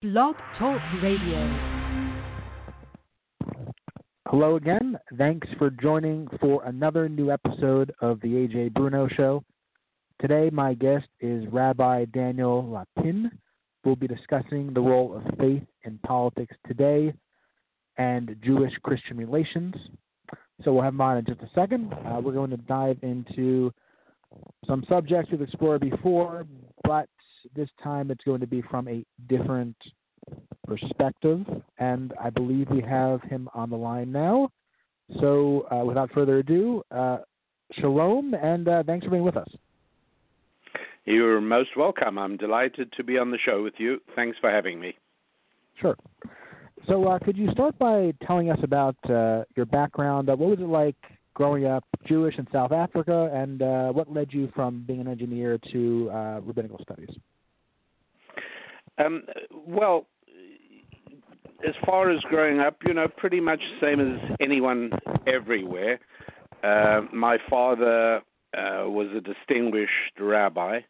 Blog Talk Radio. Hello again. Thanks for joining for another new episode of the Ajay Bruno Show. Today, my guest is Rabbi Daniel Lapin. We'll be discussing the role of faith in politics today and Jewish Christian relations. So, we'll have him on in just a second. Uh, we're going to dive into some subjects we've explored before, but this time it's going to be from a different perspective, and I believe we have him on the line now. So, uh, without further ado, uh, shalom, and uh, thanks for being with us. You're most welcome. I'm delighted to be on the show with you. Thanks for having me. Sure. So, uh, could you start by telling us about uh, your background? Uh, what was it like growing up Jewish in South Africa, and what led you from being an engineer to rabbinical studies? Um, well, as far as growing up, you know, pretty much the same as anyone everywhere. Uh, my father uh, was a distinguished rabbi,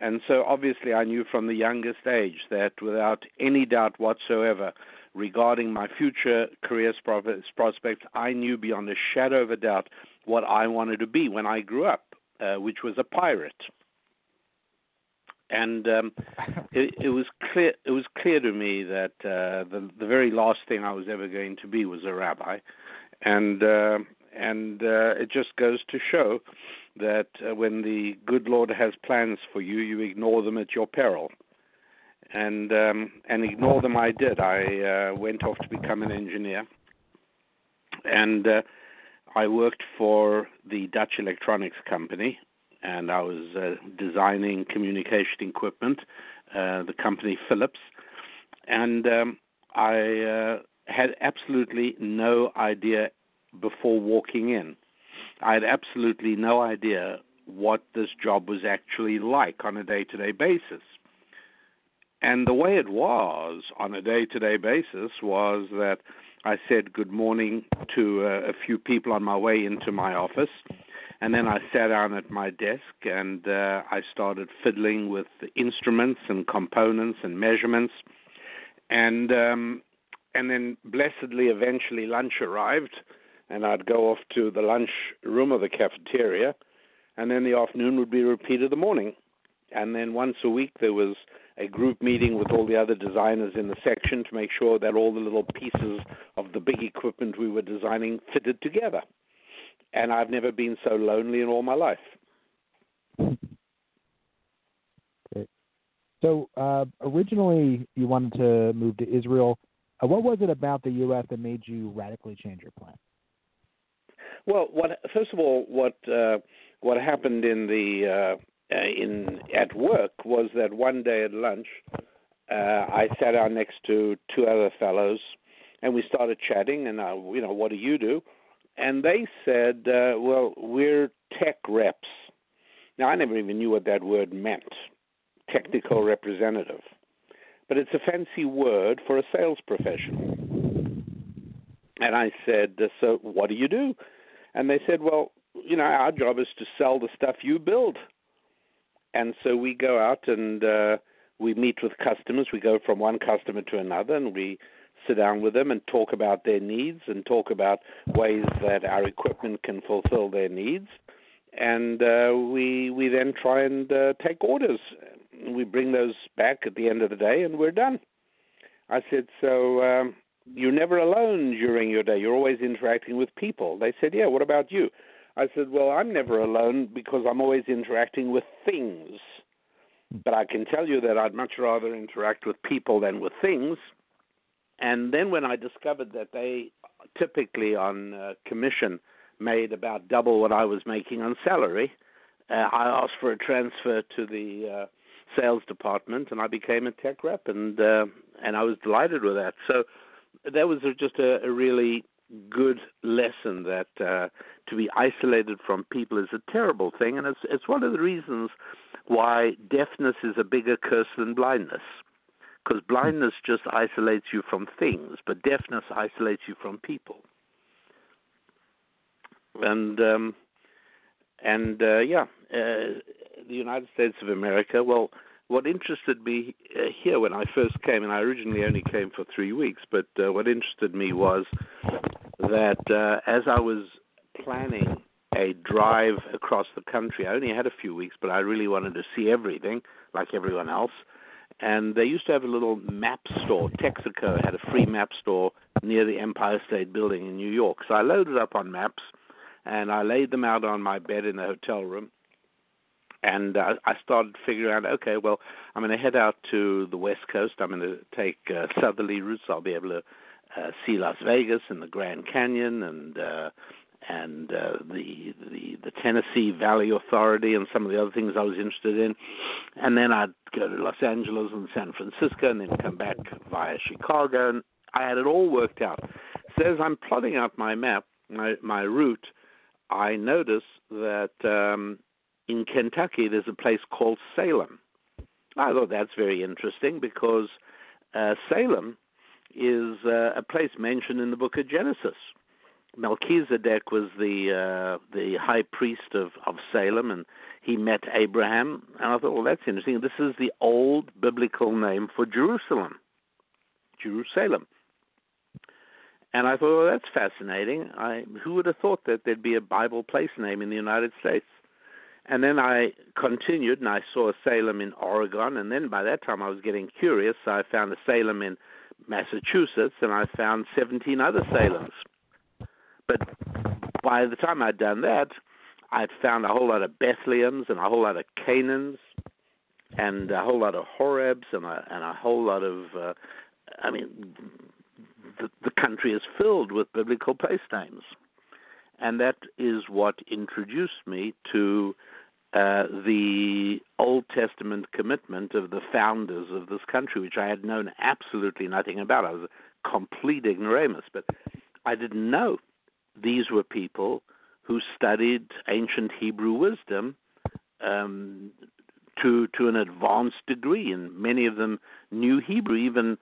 and so obviously I knew from the youngest age that without any doubt whatsoever regarding my future career prospects, I knew beyond a shadow of a doubt what I wanted to be when I grew up, uh, which was a pirate and um, it, it was clear it was clear to me that uh, the the very last thing I was ever going to be was a rabbi, and uh, and uh, it just goes to show that uh, when the good Lord has plans for you, you ignore them at your peril. And um, and ignore them I did. I uh, went off to become an engineer, and uh, I worked for the Dutch Electronics Company, and I was uh, designing communication equipment, uh, the company Philips, and um, I uh, had absolutely no idea before walking in. I had absolutely no idea what this job was actually like on a day-to-day basis. And the way it was on a day-to-day basis was that I said good morning to uh, a few people on my way into my office and then I sat down at my desk and uh, I started fiddling with instruments and components and measurements. And um, and then blessedly, eventually, lunch arrived, and I'd go off to the lunch room of the cafeteria, and then the afternoon would be repeated the morning. And then once a week, there was a group meeting with all the other designers in the section to make sure that all the little pieces of the big equipment we were designing fitted together and I've never been so lonely in all my life. Great. So uh, originally, you wanted to move to Israel. Uh, what was it about the U.S. that made you radically change your plan? Well, what first of all, what uh, what happened in the uh, in at work was that one day at lunch, uh, I sat down next to two other fellows, and we started chatting. And I, you know, what do you do? And they said, uh, "Well, we're tech reps." Now, I never even knew what that word meant, technical representative, but it's a fancy word for a sales professional. And I said, uh, "So, what do you do?" And they said, "Well, you know, our job is to sell the stuff you build." And so we go out and uh, we meet with customers. We go from one customer to another, and we sit down with them and talk about their needs and talk about ways that our equipment can fulfill their needs. And uh, we we then try and uh, take orders. We bring those back at the end of the day, and we're done. I said, so um, you're never alone during your day. You're always interacting with people. They said, yeah. What about you? I said, well, I'm never alone because I'm always interacting with things. But I can tell you that I'd much rather interact with people than with things. And then when I discovered that they typically on uh, commission made about double what I was making on salary, uh, I asked for a transfer to the uh, sales department, and I became a tech rep, and uh, and I was delighted with that. So that was just a, a really good lesson that uh, to be isolated from people is a terrible thing, and it's it's one of the reasons why deafness is a bigger curse than blindness because blindness just isolates you from things, but deafness isolates you from people. And um, and uh, yeah, uh, the United States of America. Well, what interested me uh, here when I first came, and I originally only came for three weeks, but uh, what interested me was that uh, as I was planning a drive across the country, I only had a few weeks, but I really wanted to see everything like everyone else. And they used to have a little map store. Texaco had a free map store near the Empire State Building in New York. So I loaded up on maps and I laid them out on my bed in the hotel room and uh, I started figuring out, okay, well, I'm going to head out to the West Coast. I'm going to take uh, southerly routes. I'll be able to uh, see Las Vegas and the Grand Canyon and uh, and uh, the the the Tennessee Valley Authority and some of the other things I was interested in, and then I'd go to Los Angeles and San Francisco, and then come back via Chicago. And I had it all worked out. So as I'm plotting out my map, my my route, I notice that um, in Kentucky, there's a place called Salem. I thought that's very interesting because uh, Salem is uh, a place mentioned in the book of Genesis. Melchizedek was the uh, the high priest of, of Salem, and he met Abraham. And I thought, well, that's interesting. This is the old biblical name for Jerusalem, Jerusalem. And I thought, well, that's fascinating. I, who would have thought that there'd be a Bible place name in the United States? And then I continued and I saw Salem in Oregon. And then by that time I was getting curious. So I found a Salem in Massachusetts and I found 17 other Salems. But by the time I'd done that, I'd found a whole lot of Bethlehems and a whole lot of Canaans and a whole lot of Horebs and a, and a whole lot of, uh, I mean, the, the country is filled with biblical place names. And that is what introduced me to uh, the Old Testament commitment of the founders of this country, which I had known absolutely nothing about. I was a complete ignoramus, but I didn't know these were people who studied ancient Hebrew wisdom um, to to an advanced degree, and many of them knew Hebrew. Even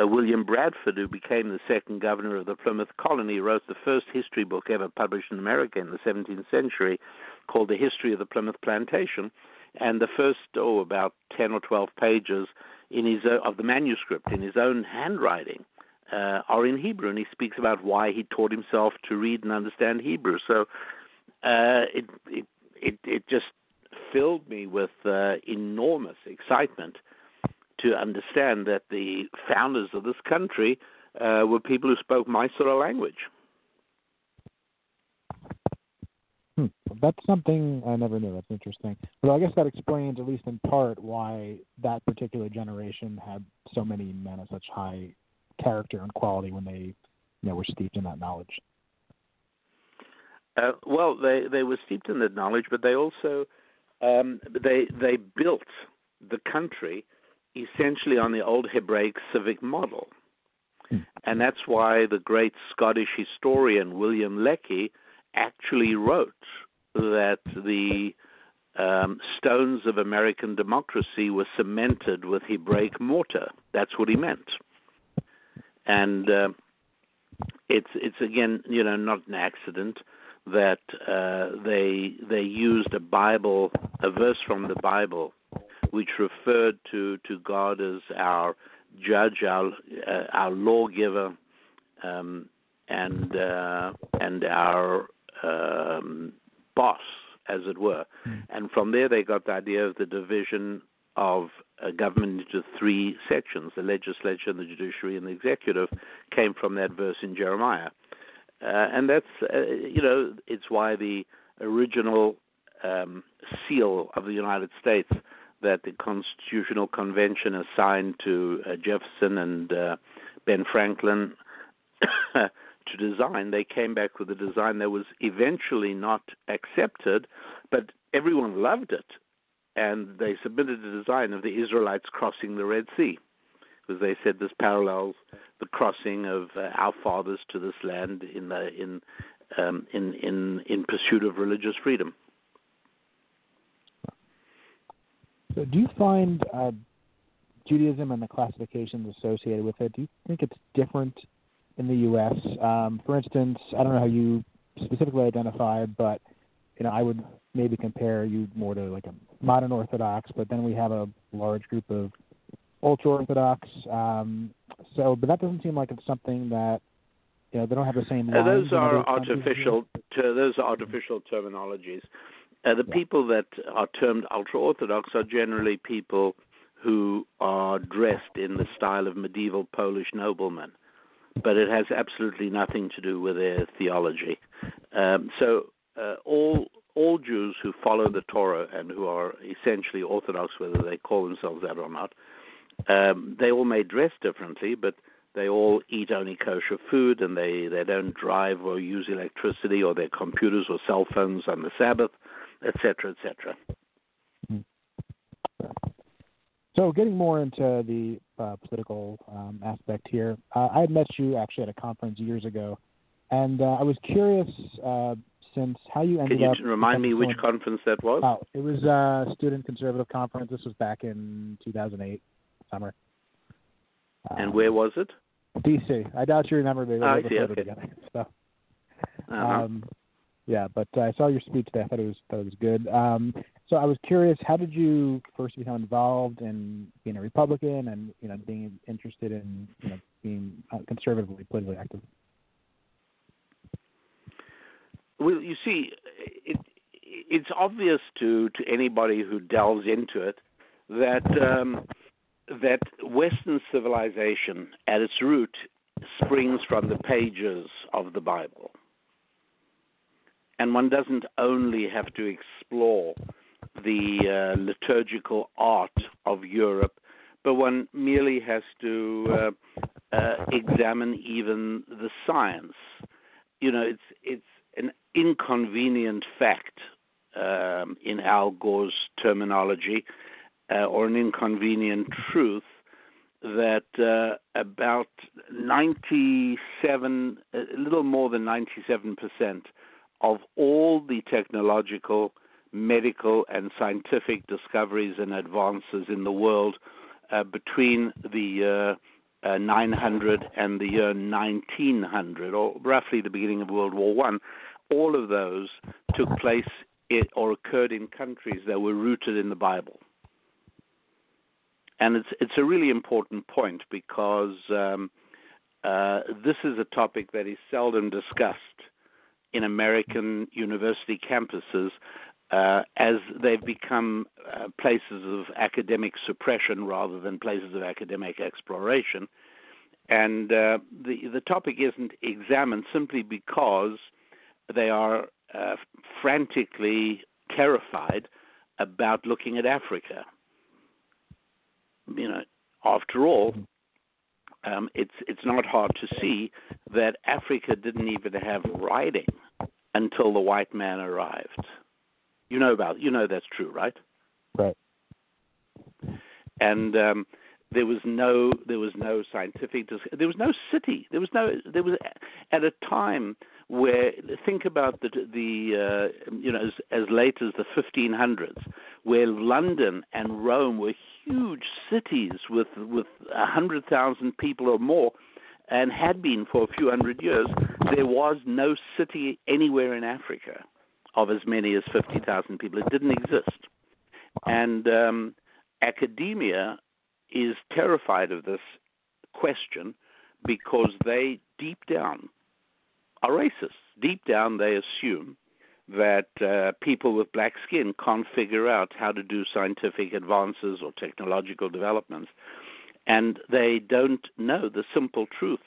uh, William Bradford, who became the second governor of the Plymouth colony, wrote the first history book ever published in America in the 17th century, called The History of the Plymouth Plantation, and the first oh about 10 or 12 pages in his of the manuscript in his own handwriting uh, are in Hebrew, and he speaks about why he taught himself to read and understand Hebrew. So uh, it, it it it just filled me with uh, enormous excitement to understand that the founders of this country uh, were people who spoke my sort of language. Hmm. That's something I never knew. That's interesting. Well, I guess that explains, at least in part, why that particular generation had so many men of such high character and quality when they, you know, were steeped in that knowledge. Uh, well, they they were steeped in that knowledge, but they also um, they they built the country essentially on the old Hebraic civic model. Hmm. And that's why the great Scottish historian William Lecky actually wrote that the um, stones of American democracy were cemented with Hebraic mortar. That's what he meant. And uh, it's it's again, you know, not an accident that uh, they they used a Bible, a verse from the Bible, which referred to to God as our judge, our uh, our lawgiver, um, and uh, and our um, boss, as it were. Mm. And from there, they got the idea of the division of government into three sections: the legislature, the judiciary, and the executive. Came from that verse in Jeremiah, uh, and that's uh, you know it's why the original um, seal of the United States that the Constitutional Convention assigned to uh, Jefferson and uh, Ben Franklin to design, they came back with a design that was eventually not accepted, but everyone loved it. And they submitted a design of the Israelites crossing the Red Sea, because they said this parallels the crossing of uh, our fathers to this land in the in um, in in in pursuit of religious freedom. So, do you find uh, Judaism and the classifications associated with it? Do you think it's different in the U.S. Um, for instance, I don't know how you specifically identify, but you know, I would maybe compare you more to like a modern Orthodox, but then we have a large group of ultra Orthodox. Um, so, but that doesn't seem like it's something that you know they don't have the same. Uh, those are artificial. Ter- those are artificial terminologies. Uh, the yeah. people that are termed ultra Orthodox are generally people who are dressed in the style of medieval Polish noblemen, but it has absolutely nothing to do with their theology. Um, so uh, all all Jews who follow the Torah and who are essentially Orthodox, whether they call themselves that or not, um, they all may dress differently, but they all eat only kosher food and they, they don't drive or use electricity or their computers or cell phones on the Sabbath, etc., etc. So, getting more into the uh, political um, aspect here, uh, I had met you actually at a conference years ago, and uh, I was curious uh, since how you ended Can you up. remind me which conference that was? Oh, it was a student conservative conference. This was back in 2008 summer. and um, where was it? D.C. I doubt you remember. They oh, I see. Okay. Together, so, uh-huh. um, yeah, but uh, I saw your speech today. I thought it was thought it was good. Um, so I was curious, how did you first become involved in being a Republican and you know being interested in you know being uh, conservatively politically active? Well, you see, it, it's obvious to to anybody who delves into it that um, that Western civilization, at its root, springs from the pages of the Bible. And one doesn't only have to explore the uh, liturgical art of Europe, but one merely has to uh, uh, examine even the science. You know, it's it's inconvenient fact um, in Al Gore's terminology uh, or an inconvenient truth that uh, about 97, a little more than 97 percent of all the technological, medical, and scientific discoveries and advances in the world uh, between the year uh, 900 and the year 1900, or roughly the beginning of World War One, all of those took place or occurred in countries that were rooted in the Bible and it's it's a really important point because um, uh, this is a topic that is seldom discussed in American university campuses uh, as they've become uh, places of academic suppression rather than places of academic exploration. And uh, the the topic isn't examined simply because they are uh, frantically terrified about looking at Africa you know, after all, um, it's it's not hard to see that Africa didn't even have writing until the white man arrived. You know about you know that's true, right? Right. And um, there was no there was no scientific there was no city there was no there was at a time where think about the the uh, you know as, as late as the 1500s where London and Rome were huge cities with with a hundred thousand people or more and had been for a few hundred years there was no city anywhere in Africa of as many as 50,000 people. It didn't exist. And um, academia is terrified of this question because they deep down are racist. Deep down, they assume that uh, people with black skin can't figure out how to do scientific advances or technological developments. And they don't know the simple truth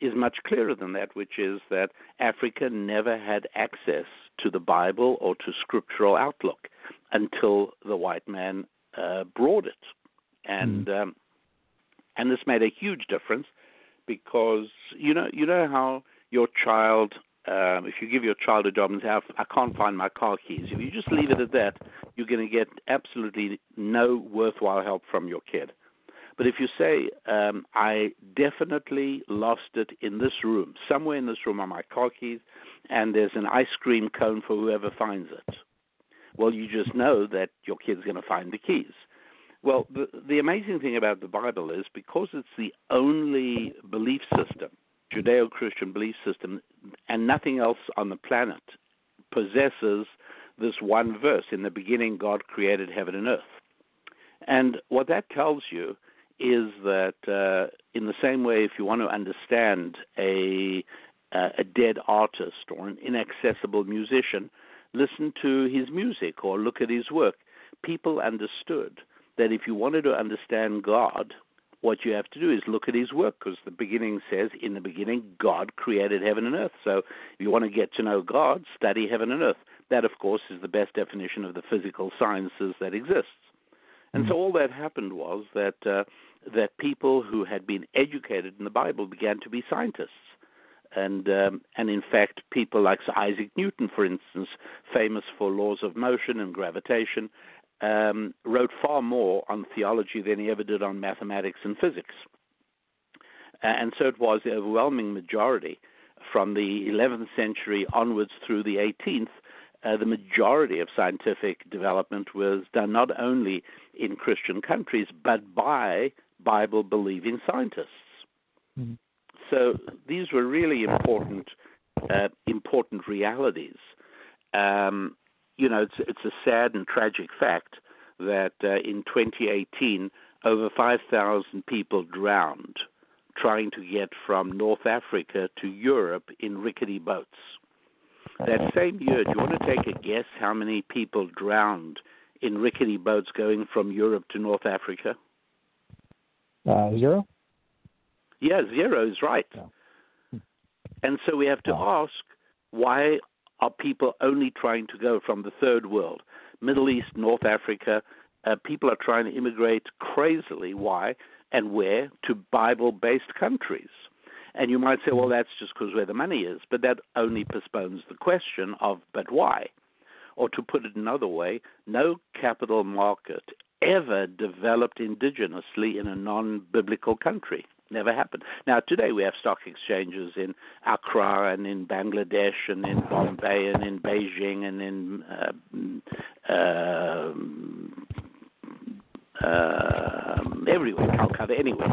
is much clearer than that, which is that Africa never had access to the Bible or to scriptural outlook until the white man uh, brought it and mm. um, and this made a huge difference because you know you know how your child um, if you give your child a job and say I can't find my car keys if you just leave it at that you're going to get absolutely no worthwhile help from your kid. But if you say um, I definitely lost it in this room somewhere in this room are my car keys and there's an ice cream cone for whoever finds it well you just know that your kid's going to find the keys. Well, the, the amazing thing about the Bible is because it's the only belief system, Judeo Christian belief system, and nothing else on the planet possesses this one verse in the beginning, God created heaven and earth. And what that tells you is that, uh, in the same way, if you want to understand a uh, a dead artist or an inaccessible musician, listen to his music or look at his work. People understood that if you wanted to understand God, what you have to do is look at his work because the beginning says, in the beginning, God created heaven and earth. So if you want to get to know God, study heaven and earth. That, of course, is the best definition of the physical sciences that exists. And so all that happened was that uh, that people who had been educated in the Bible began to be scientists, and um, and in fact, people like Sir Isaac Newton, for instance, famous for laws of motion and gravitation, um, wrote far more on theology than he ever did on mathematics and physics. And so it was the overwhelming majority from the 11th century onwards through the 18th. Uh, the majority of scientific development was done not only in Christian countries, but by Bible believing scientists. Mm-hmm. So these were really important, uh, important realities. Um, you know, it's it's a sad and tragic fact that uh, in 2018 over 5,000 people drowned trying to get from North Africa to Europe in rickety boats. That same year, do you want to take a guess how many people drowned in rickety boats going from Europe to North Africa? Uh, zero? Yeah, zero is right. Yeah. And so we have to ask why are people only trying to go from the third world, Middle East, North Africa? Uh, people are trying to immigrate crazily. Why and where? To Bible based countries. And you might say, well, that's just because where the money is. But that only postpones the question of, but why? Or to put it another way, no capital market ever developed indigenously in a non biblical country. Never happened. Now, today we have stock exchanges in Accra and in Bangladesh and in Bombay and in Beijing and in uh, uh, uh, everywhere, Calcutta, anywhere.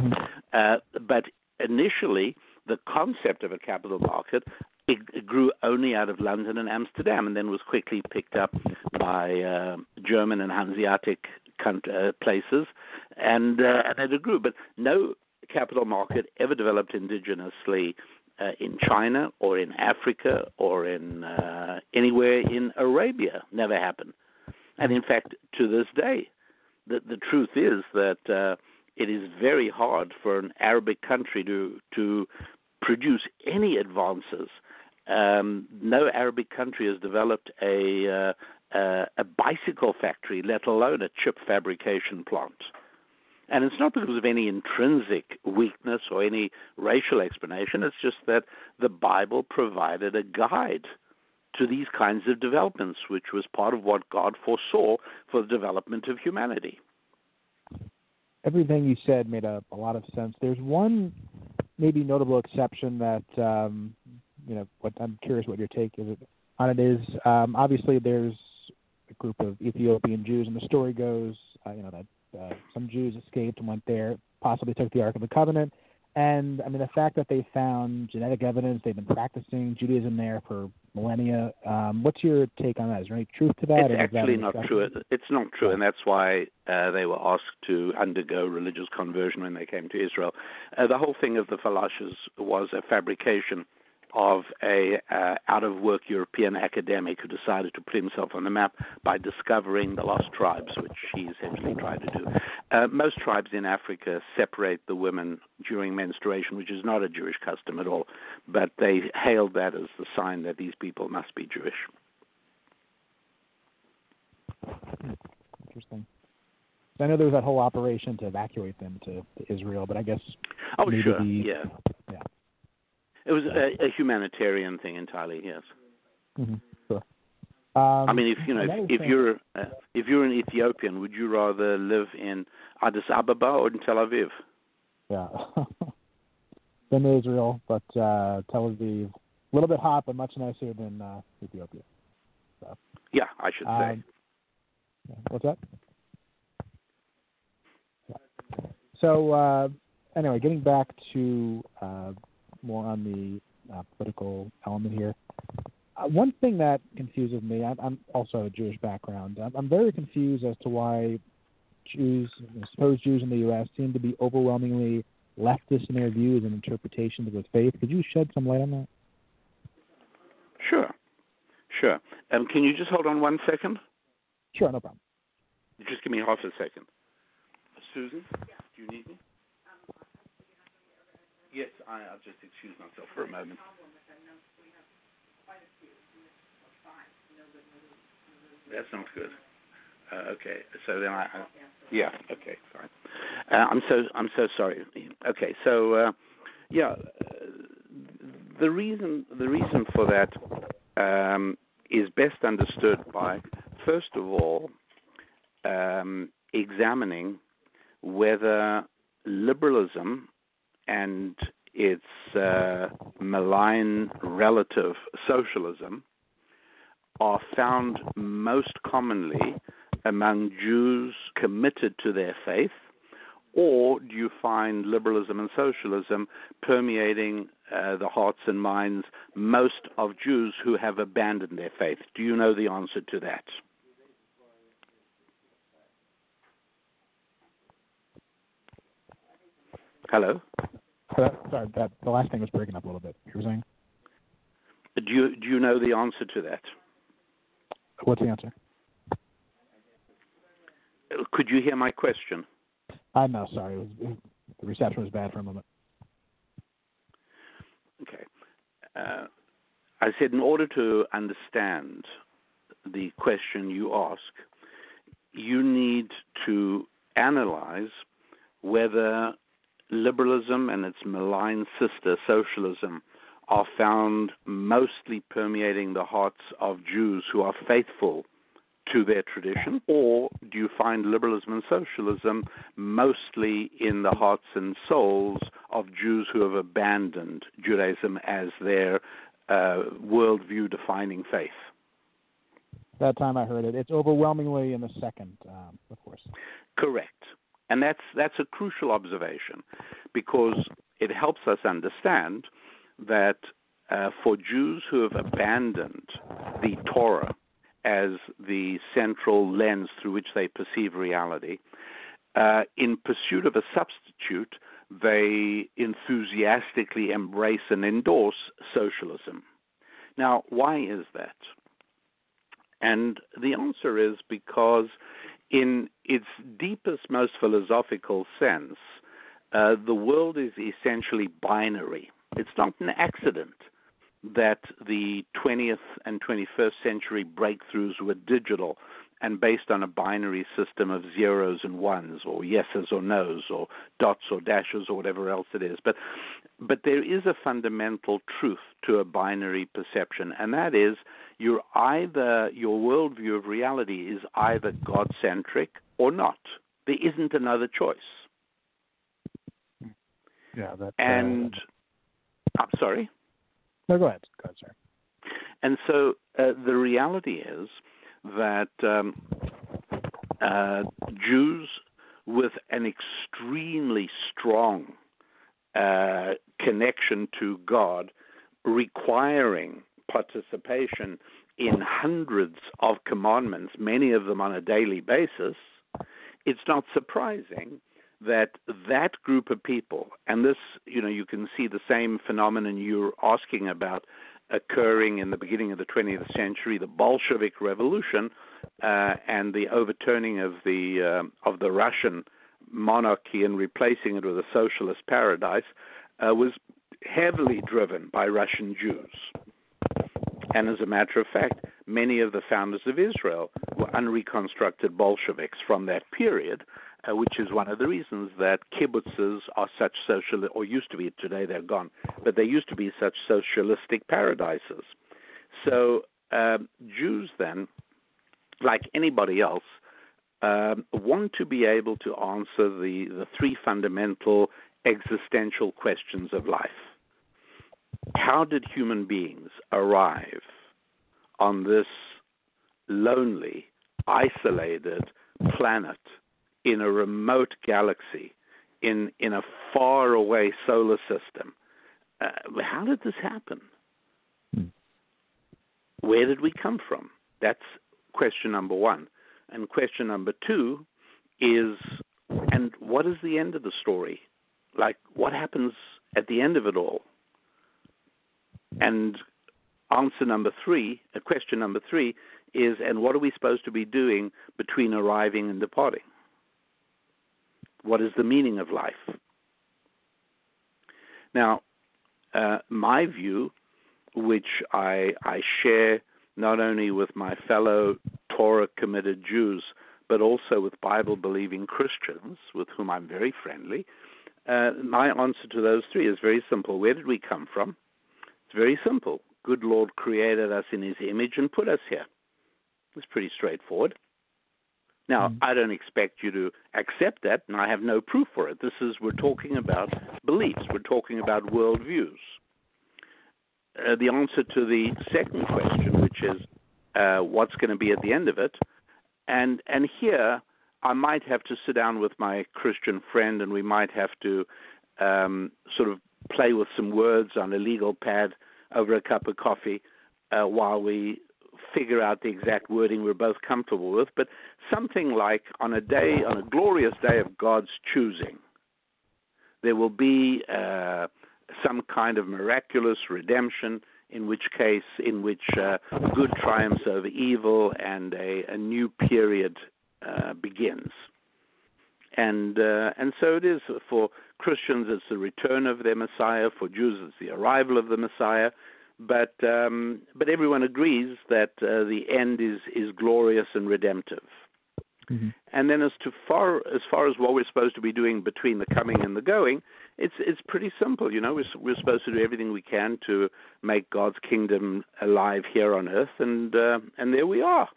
Uh, but initially, the concept of a capital market it, it grew only out of London and Amsterdam, and then was quickly picked up by uh, German and Hanseatic uh, places, and uh, and it grew. But no capital market ever developed indigenously uh, in China or in Africa or in uh, anywhere in Arabia. Never happened. And in fact, to this day, the, the truth is that uh, it is very hard for an Arabic country to to produce any advances. Um, no Arabic country has developed a uh, a bicycle factory, let alone a chip fabrication plant. And it's not because of any intrinsic weakness or any racial explanation. It's just that the Bible provided a guide to these kinds of developments, which was part of what God foresaw for the development of humanity. Everything you said made a, a lot of sense. There's one maybe notable exception that um, you know. What I'm curious what your take is on it is. Um, obviously, there's a group of Ethiopian Jews, and the story goes, uh, you know, that uh, some Jews escaped and went there, possibly took the Ark of the Covenant. And I mean, the fact that they found genetic evidence, they've been practicing Judaism there for millennia. Um, what's your take on that? Is there any truth to that? It's actually that not true. It's not true, and that's why uh, they were asked to undergo religious conversion when they came to Israel. Uh, the whole thing of the Falashes was a fabrication of a uh, out of work European academic who decided to put himself on the map by discovering the lost tribes, which he essentially tried to do. Uh, most tribes in Africa separate the women during menstruation, which is not a Jewish custom at all, but they hailed that as the sign that these people must be Jewish. Interesting. I know there was that whole operation to evacuate them to, to Israel, but I guess oh sure, the, yeah, yeah. It was a, a humanitarian thing entirely. Yes. Mm-hmm. Sure. Um, I mean, if you know, if, if you're uh, if you're an Ethiopian, would you rather live in Addis Ababa or in Tel Aviv? Yeah. than Israel, but uh, Tel Aviv, a little bit hot, but much nicer than uh, Ethiopia. So, yeah, I should um, say. What's that? So uh, anyway, getting back to uh, more on the uh, political element here. uh, one thing that confuses me, I'm, I'm also a Jewish background. I'm, I'm very confused as to why Jews, supposed Jews in the U.S., seem to be overwhelmingly leftist in their views and interpretations of the faith. Could you shed some light on that? Sure, sure. Um, can you just hold on one second? Sure, no problem. Just give me half a second. Susan, do you need me? Yes, I, I'll just excuse myself for a moment. That's not good. Uh, okay, so then I, I yeah, okay, fine. Uh, I'm so I'm so sorry. Okay, so uh, yeah, uh, the reason the reason for that um, is best understood by first of all um, examining whether liberalism and its uh, malign relative socialism are found most commonly among Jews committed to their faith, or do you find liberalism and socialism permeating uh, the hearts and minds most of Jews who have abandoned their faith? Do you know the answer to that? Hello. Uh, sorry, that the last thing was breaking up a little bit. You were saying? Do you do you know the answer to that? What's the answer? Could you hear my question? I know. Sorry, it was, it, the reception was bad for a moment. Okay. Uh, I said, in order to understand the question you ask, you need to analyze whether liberalism and its malign sister, socialism, are found mostly permeating the hearts of Jews who are faithful to their tradition, or do you find liberalism and socialism mostly in the hearts and souls of Jews who have abandoned Judaism as their uh, worldview defining faith? That time I heard it. It's overwhelmingly in the second, um, of course. Correct. And that's, that's a crucial observation because it helps us understand that uh, for Jews who have abandoned the Torah, as the central lens through which they perceive reality. Uh, in pursuit of a substitute, they enthusiastically embrace and endorse socialism. Now, why is that? And the answer is because, in its deepest, most philosophical sense, uh, the world is essentially binary. It's not an accident that the 20th and 21st century breakthroughs were digital and based on a binary system of zeros and ones or yeses or nos or dots or dashes or whatever else it is but but there is a fundamental truth to a binary perception and that is you're either your worldview of reality is either god centric or not there isn't another choice yeah that, uh, and i'm sorry no, go ahead. Go ahead, sir. And so uh, the reality is that um, uh, Jews with an extremely strong uh, connection to God, requiring participation in hundreds of commandments, many of them on a daily basis, it's not surprising that that group of people, and this, you know, you can see the same phenomenon you're asking about occurring in the beginning of the 20th century, the Bolshevik Revolution, uh, and the overturning of the uh, of the Russian monarchy and replacing it with a socialist paradise, uh, was heavily driven by Russian Jews. And as a matter of fact, many of the founders of Israel were unreconstructed Bolsheviks from that period, uh, which is one of the reasons that kibbutzes are such social, or used to be today they're gone, but they used to be such socialistic paradises. So um, Jews then, like anybody else, um, want to be able to answer the, the three fundamental existential questions of life. How did human beings arrive on this lonely, isolated planet in a remote galaxy, in in a far away solar system. Uh, how did this happen? Hmm. where did we come from? That's question number one. And question number two is, and what is the end of the story? Like, what happens at the end of it all? And answer number three, uh, question number three, is, and what are we supposed to be doing between arriving and departing? What is the meaning of life? Now, uh, my view, which I, I share not only with my fellow Torah committed Jews, but also with Bible believing Christians, with whom I'm very friendly, uh, my answer to those three is very simple. Where did we come from? It's very simple. Good Lord created us in his image and put us here. It's pretty straightforward. Now, mm-hmm. I don't expect you to accept that, and I have no proof for it. This is, we're talking about beliefs, we're talking about worldviews. Uh, the answer to the second question, which is uh, what's going to be at the end of it, and and here I might have to sit down with my Christian friend, and we might have to um, sort of play with some words on a legal pad over a cup of coffee uh, while we figure out the exact wording we're both comfortable with, but something like on a day, on a glorious day of God's choosing, there will be uh, some kind of miraculous redemption. In which case, in which uh, good triumphs over evil and a, a new period uh, begins. And uh, and so it is for Christians. It's the return of their Messiah. For Jews, it's the arrival of the Messiah but um, but everyone agrees that uh, the end is is glorious and redemptive. Mm-hmm. And then as to far as far as what we're supposed to be doing between the coming and the going, it's it's pretty simple. You know, we're we're supposed to do everything we can to make God's kingdom alive here on earth, and uh, and there we are.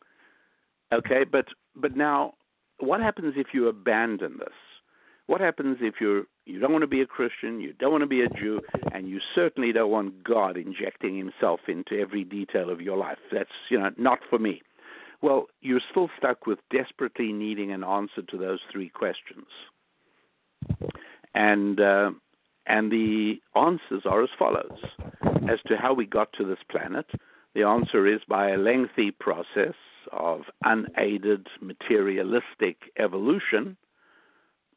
Okay, but but now, what happens if you abandon this? What happens if you're you don't want to be a Christian, you don't want to be a Jew, and you certainly don't want God injecting himself into every detail of your life? That's you know not for me. Well, you're still stuck with desperately needing an answer to those three questions, and uh, and the answers are as follows: as to how we got to this planet, the answer is by a lengthy process of unaided materialistic evolution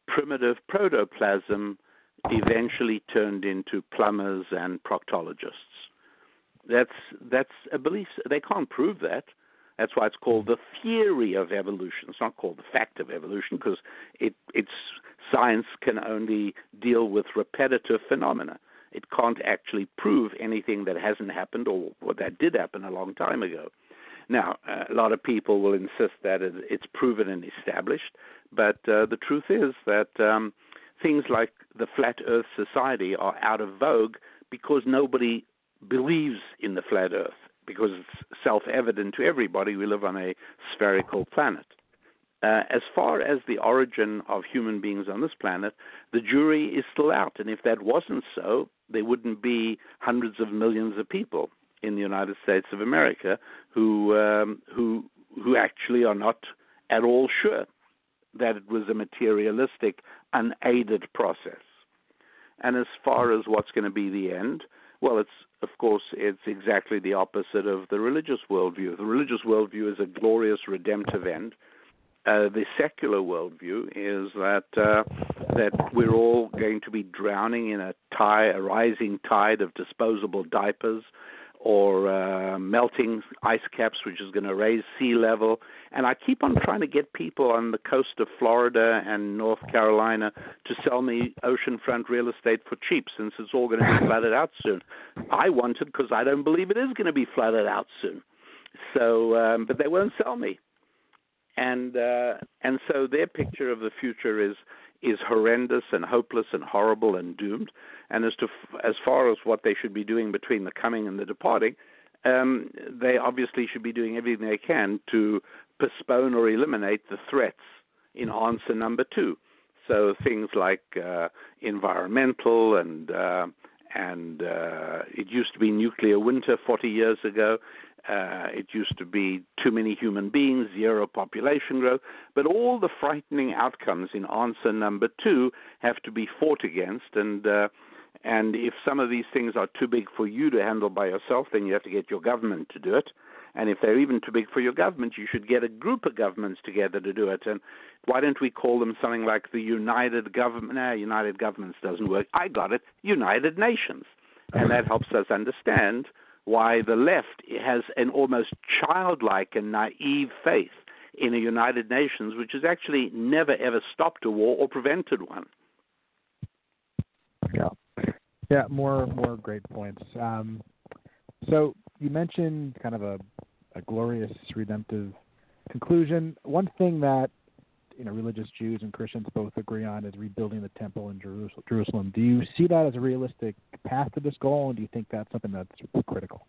primitive protoplasm eventually turned into plumbers and proctologists. That's that's a belief. They can't prove that. That's why it's called the theory of evolution. It's not called the fact of evolution because it it's science can only deal with repetitive phenomena. It can't actually prove anything that hasn't happened or, that did happen a long time ago. Now, uh, a lot of people will insist that it's proven and established, but uh, the truth is that um, things like the Flat Earth Society are out of vogue because nobody believes in the flat Earth, because it's self evident to everybody we live on a spherical planet. Uh, as far as the origin of human beings on this planet, the jury is still out. And if that wasn't so, there wouldn't be hundreds of millions of people in the United States of America who um, who who actually are not at all sure that it was a materialistic, unaided process. And as far as what's going to be the end, well, it's of course it's exactly the opposite of the religious worldview. The religious worldview is a glorious redemptive end. Uh, the secular worldview is that uh, that we're all going to be drowning in a tide, a rising tide of disposable diapers, or uh, melting ice caps, which is going to raise sea level. And I keep on trying to get people on the coast of Florida and North Carolina to sell me oceanfront real estate for cheap, since it's all going to be flooded out soon. I want it because I don't believe it is going to be flooded out soon. So, um, but they won't sell me. And uh, and so their picture of the future is is horrendous and hopeless and horrible and doomed. And as to as far as what they should be doing between the coming and the departing, um, they obviously should be doing everything they can to postpone or eliminate the threats in answer number two. So things like uh, environmental and uh, and uh, it used to be nuclear winter 40 years ago. Uh, it used to be too many human beings, zero population growth, but all the frightening outcomes in answer number two have to be fought against, and uh, And if some of these things are too big for you to handle by yourself, then you have to get your government to do it. And if they're even too big for your government, you should get a group of governments together to do it. And why don't we call them something like the United Government? Nah, United Governments doesn't work. I got it. United Nations. And that helps us understand why the left has an almost childlike and naive faith in a United Nations, which has actually never ever stopped a war or prevented one. Yeah, yeah, more more great points. Um, so you mentioned kind of a glorious redemptive conclusion. One thing that you know religious Jews and Christians both agree on is rebuilding the temple in Jerusalem. Do you see that as a realistic path to this goal, and do you think that's something that's critical?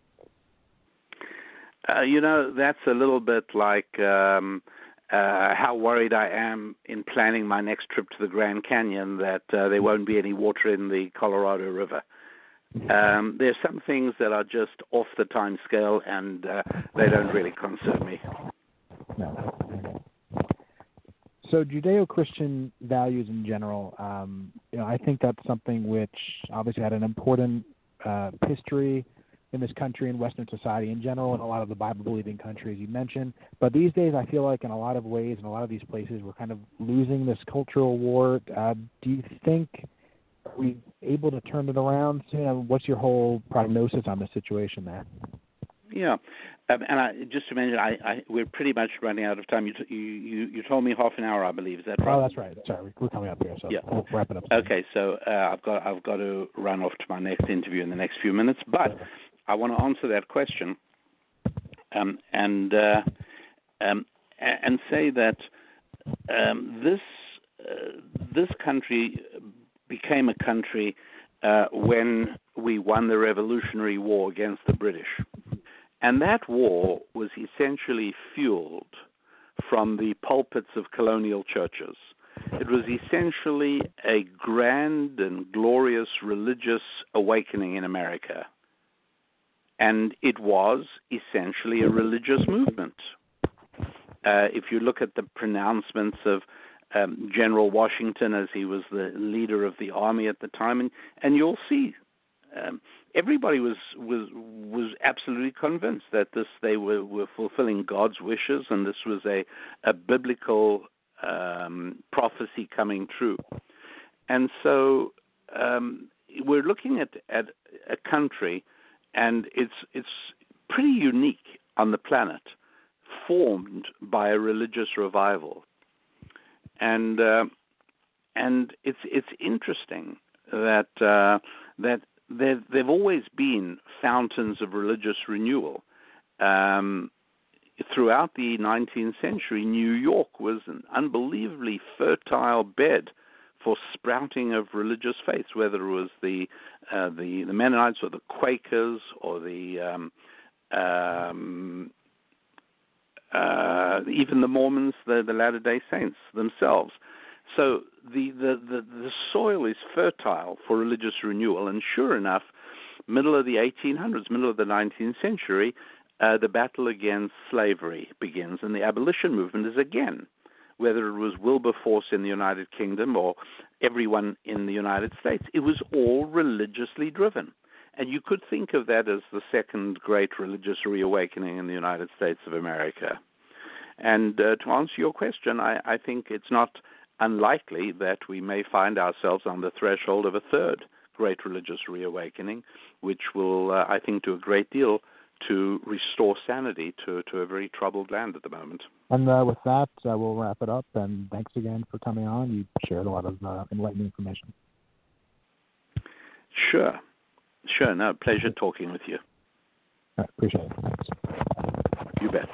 Uh, you know, that's a little bit like um, uh, how worried I am in planning my next trip to the Grand Canyon that uh, there won't be any water in the Colorado River. Um, there's some things that are just off the time scale, and uh, they don't really concern me. No. So Judeo-Christian values in general, um, you know, I think that's something which obviously had an important uh, history in this country and Western society in general, and a lot of the Bible believing countries you mentioned. But these days, I feel like in a lot of ways, in a lot of these places, we're kind of losing this cultural war. Uh, do you think we able to turn it around? Know, what's your whole prognosis on the situation there? Yeah, um, and I, just to mention, I, I, we're pretty much running out of time. You, t- you, you, you told me half an hour, I believe. Is that right? Oh, that's right. Sorry, we're coming up here, so yeah. we'll wrap it up. Soon. Okay, so uh, I've got I've got to run off to my next interview in the next few minutes, but I want to answer that question, um, and uh, um, and say that um, this uh, this country became a country uh, when we won the Revolutionary War against the British. And that war was essentially fueled from the pulpits of colonial churches. It was essentially a grand and glorious religious awakening in America. And it was essentially a religious movement. Uh, if you look at the pronouncements of um, General Washington as he was the leader of the army at the time, and, and you'll see um, everybody was was was absolutely convinced that this they were, were fulfilling God's wishes, and this was a a biblical um, prophecy coming true. And so um, we're looking at at a country, and it's it's pretty unique on the planet, formed by a religious revival, and uh, and it's it's interesting that uh, that there have always been fountains of religious renewal. Um, throughout the 19th century, New York was an unbelievably fertile bed for sprouting of religious faiths, whether it was the uh, the, the Mennonites or the Quakers or the um, um, uh, even the Mormons, the, the Latter Day Saints themselves. So the, the, the, the soil is fertile for religious renewal, and sure enough, middle of the 1800s, middle of the 19th century, uh, the battle against slavery begins, and the abolition movement is again, whether it was Wilberforce in the United Kingdom or everyone in the United States, it was all religiously driven. And you could think of that as the second great religious reawakening in the United States of America. And uh, to answer your question, I, I think it's not unlikely that we may find ourselves on the threshold of a third great religious reawakening, which will, uh, I think, do a great deal to restore sanity to, to a very troubled land at the moment. And uh, with that, uh, we'll wrap it up. And thanks again for coming on. You shared a lot of uh, enlightening information. Sure. Sure. No, pleasure talking with you. Right, appreciate it. Thanks. You bet.